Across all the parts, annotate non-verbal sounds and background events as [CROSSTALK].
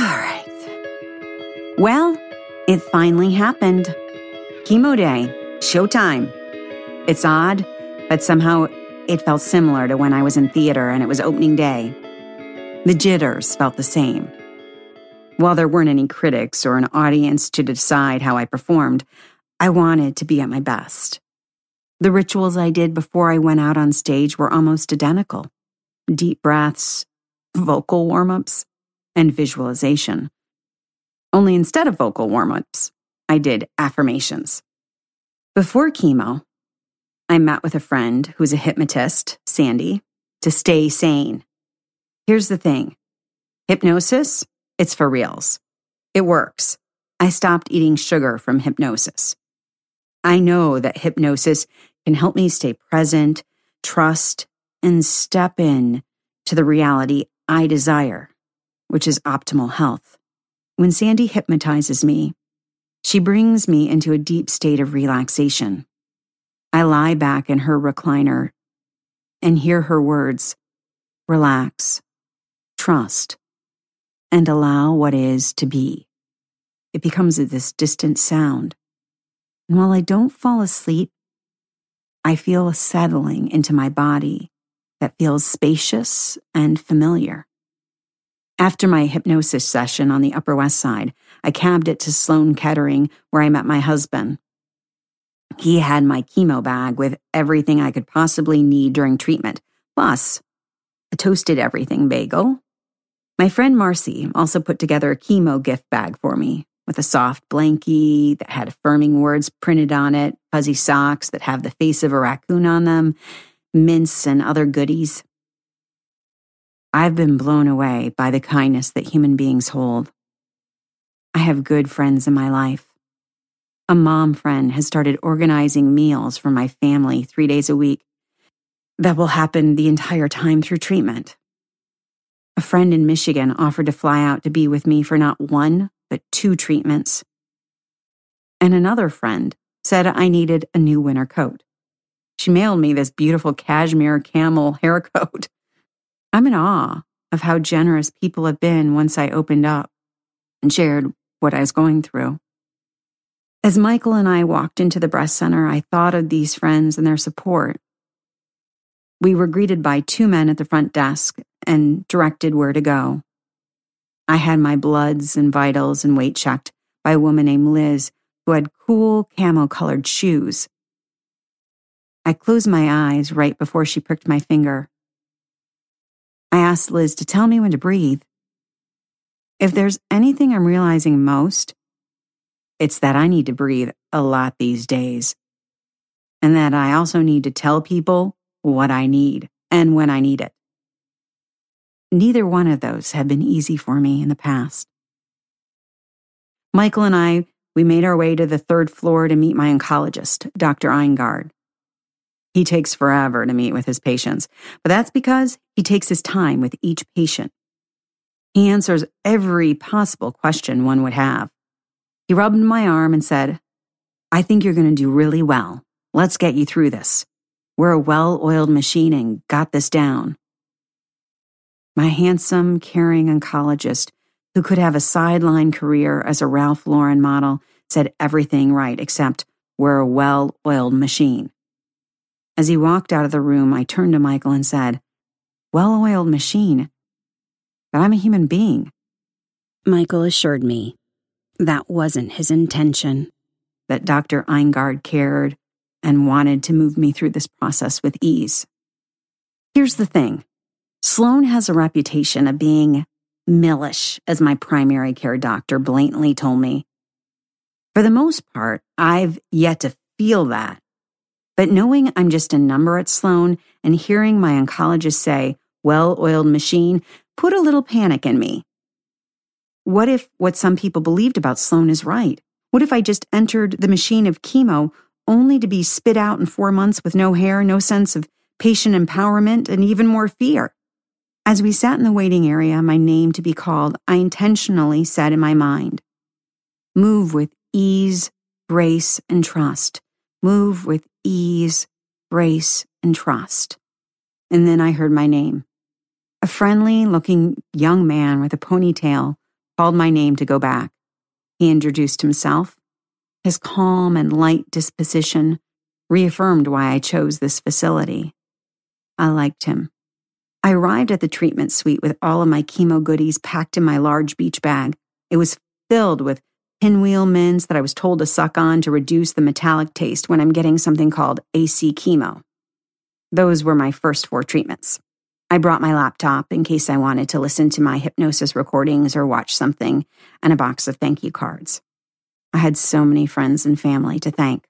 right. Well, it finally happened. Chemo day, showtime. It's odd, but somehow it felt similar to when I was in theater and it was opening day. The jitters felt the same. While there weren't any critics or an audience to decide how I performed, I wanted to be at my best. The rituals I did before I went out on stage were almost identical deep breaths, vocal warm ups, and visualization. Only instead of vocal warm ups, I did affirmations. Before chemo, I met with a friend who's a hypnotist, Sandy, to stay sane. Here's the thing hypnosis, it's for reals. It works. I stopped eating sugar from hypnosis. I know that hypnosis can help me stay present, trust, and step in to the reality I desire, which is optimal health. When Sandy hypnotizes me, she brings me into a deep state of relaxation. I lie back in her recliner and hear her words relax, trust, and allow what is to be. It becomes this distant sound. And while I don't fall asleep, I feel a settling into my body that feels spacious and familiar. After my hypnosis session on the Upper West Side, I cabbed it to Sloan Kettering, where I met my husband. He had my chemo bag with everything I could possibly need during treatment, plus a toasted everything bagel. My friend Marcy also put together a chemo gift bag for me with a soft blankie that had affirming words printed on it, fuzzy socks that have the face of a raccoon on them, mints, and other goodies. I've been blown away by the kindness that human beings hold. I have good friends in my life. A mom friend has started organizing meals for my family three days a week that will happen the entire time through treatment. A friend in Michigan offered to fly out to be with me for not one, but two treatments. And another friend said I needed a new winter coat. She mailed me this beautiful cashmere camel [LAUGHS] hair coat. I'm in awe of how generous people have been once I opened up and shared what I was going through. As Michael and I walked into the breast center, I thought of these friends and their support. We were greeted by two men at the front desk and directed where to go. I had my bloods and vitals and weight checked by a woman named Liz who had cool camo colored shoes. I closed my eyes right before she pricked my finger. I asked Liz to tell me when to breathe. If there's anything I'm realizing most, it's that I need to breathe a lot these days. And that I also need to tell people what I need and when I need it. Neither one of those have been easy for me in the past. Michael and I, we made our way to the third floor to meet my oncologist, Dr. Eingard. He takes forever to meet with his patients, but that's because he takes his time with each patient. He answers every possible question one would have. He rubbed my arm and said, I think you're going to do really well. Let's get you through this. We're a well oiled machine and got this down. My handsome, caring oncologist, who could have a sideline career as a Ralph Lauren model, said everything right except we're a well oiled machine. As he walked out of the room, I turned to Michael and said, Well oiled machine, but I'm a human being. Michael assured me that wasn't his intention, that Dr. Eingard cared and wanted to move me through this process with ease. Here's the thing Sloan has a reputation of being millish, as my primary care doctor blatantly told me. For the most part, I've yet to feel that but knowing I'm just a number at Sloan and hearing my oncologist say, well oiled machine, put a little panic in me. What if what some people believed about Sloan is right? What if I just entered the machine of chemo only to be spit out in four months with no hair, no sense of patient empowerment, and even more fear? As we sat in the waiting area, my name to be called, I intentionally said in my mind, Move with ease, grace, and trust. Move with ease, grace, and trust. And then I heard my name. A friendly looking young man with a ponytail called my name to go back. He introduced himself. His calm and light disposition reaffirmed why I chose this facility. I liked him. I arrived at the treatment suite with all of my chemo goodies packed in my large beach bag. It was filled with pinwheel mints that I was told to suck on to reduce the metallic taste when I'm getting something called AC chemo. Those were my first four treatments. I brought my laptop in case I wanted to listen to my hypnosis recordings or watch something, and a box of thank you cards. I had so many friends and family to thank.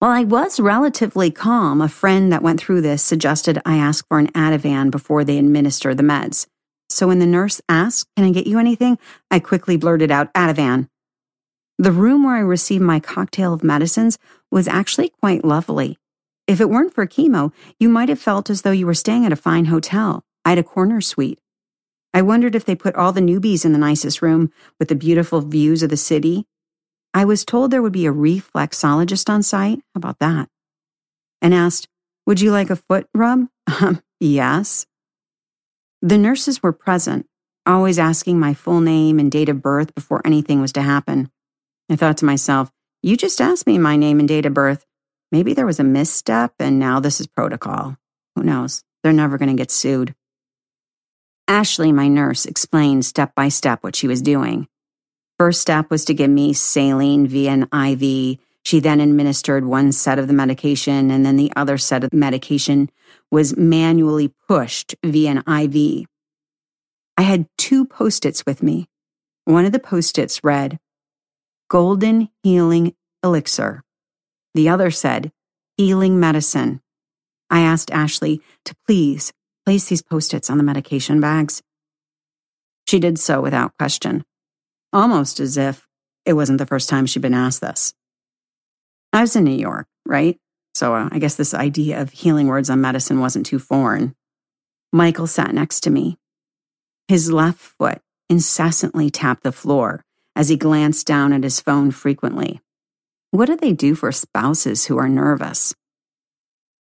While I was relatively calm, a friend that went through this suggested I ask for an Ativan before they administer the meds. So when the nurse asked, Can I get you anything? I quickly blurted out, Ativan. The room where I received my cocktail of medicines was actually quite lovely. If it weren't for chemo, you might have felt as though you were staying at a fine hotel. I had a corner suite. I wondered if they put all the newbies in the nicest room with the beautiful views of the city. I was told there would be a reflexologist on site. How about that? And asked, Would you like a foot rub? [LAUGHS] Um, yes. The nurses were present, always asking my full name and date of birth before anything was to happen. I thought to myself, You just asked me my name and date of birth. Maybe there was a misstep and now this is protocol. Who knows? They're never going to get sued. Ashley, my nurse, explained step by step what she was doing. First step was to give me saline via an IV. She then administered one set of the medication, and then the other set of medication was manually pushed via an IV. I had two post its with me. One of the post its read, Golden Healing Elixir. The other said, Healing Medicine. I asked Ashley to please place these post its on the medication bags. She did so without question, almost as if it wasn't the first time she'd been asked this. I was in New York, right? So uh, I guess this idea of healing words on medicine wasn't too foreign. Michael sat next to me. His left foot incessantly tapped the floor as he glanced down at his phone frequently. What do they do for spouses who are nervous?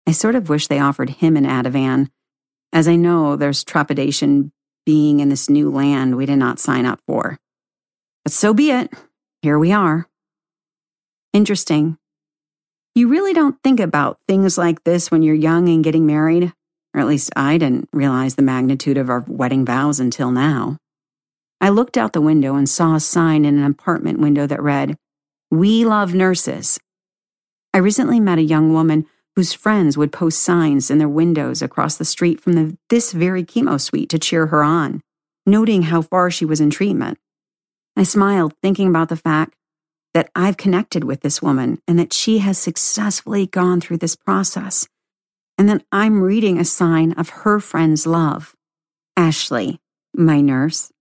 I sort of wish they offered him an Ativan, as I know there's trepidation being in this new land we did not sign up for. But so be it. Here we are. Interesting. You really don't think about things like this when you're young and getting married, or at least I didn't realize the magnitude of our wedding vows until now. I looked out the window and saw a sign in an apartment window that read, We love nurses. I recently met a young woman whose friends would post signs in their windows across the street from the, this very chemo suite to cheer her on, noting how far she was in treatment. I smiled, thinking about the fact that I've connected with this woman and that she has successfully gone through this process, and that I'm reading a sign of her friend's love. Ashley, my nurse,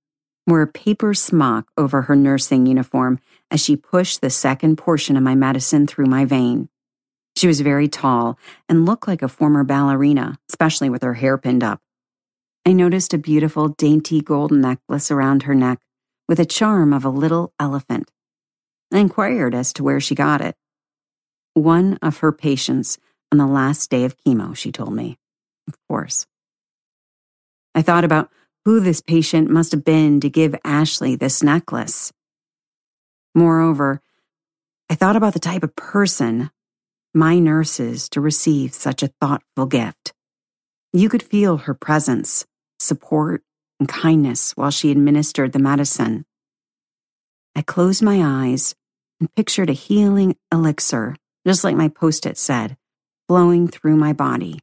wore a paper smock over her nursing uniform as she pushed the second portion of my medicine through my vein. She was very tall and looked like a former ballerina, especially with her hair pinned up. I noticed a beautiful, dainty gold necklace around her neck with a charm of a little elephant. I inquired as to where she got it. One of her patients on the last day of chemo, she told me. Of course. I thought about who this patient must have been to give Ashley this necklace. Moreover, I thought about the type of person my nurse is to receive such a thoughtful gift. You could feel her presence, support, and kindness while she administered the medicine. I closed my eyes and pictured a healing elixir, just like my post it said, flowing through my body.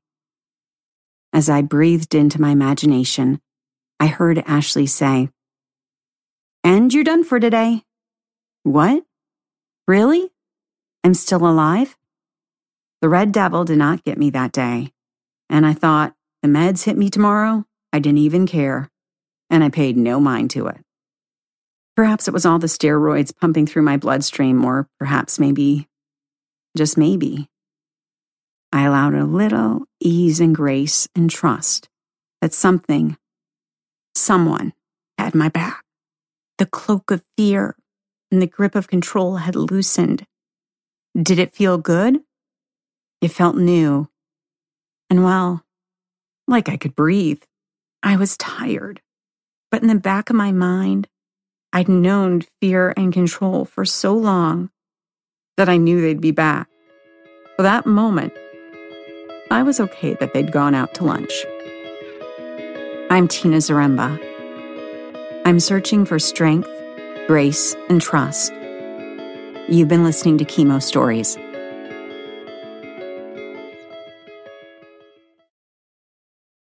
As I breathed into my imagination, I heard Ashley say, And you're done for today. What? Really? I'm still alive? The red devil did not get me that day. And I thought, the meds hit me tomorrow? I didn't even care. And I paid no mind to it. Perhaps it was all the steroids pumping through my bloodstream, or perhaps maybe, just maybe, I allowed a little ease and grace and trust that something Someone had my back. The cloak of fear and the grip of control had loosened. Did it feel good? It felt new. And well, like I could breathe. I was tired. But in the back of my mind, I'd known fear and control for so long that I knew they'd be back. For that moment, I was okay that they'd gone out to lunch. I'm Tina Zaremba. I'm searching for strength, grace, and trust. You've been listening to Chemo Stories.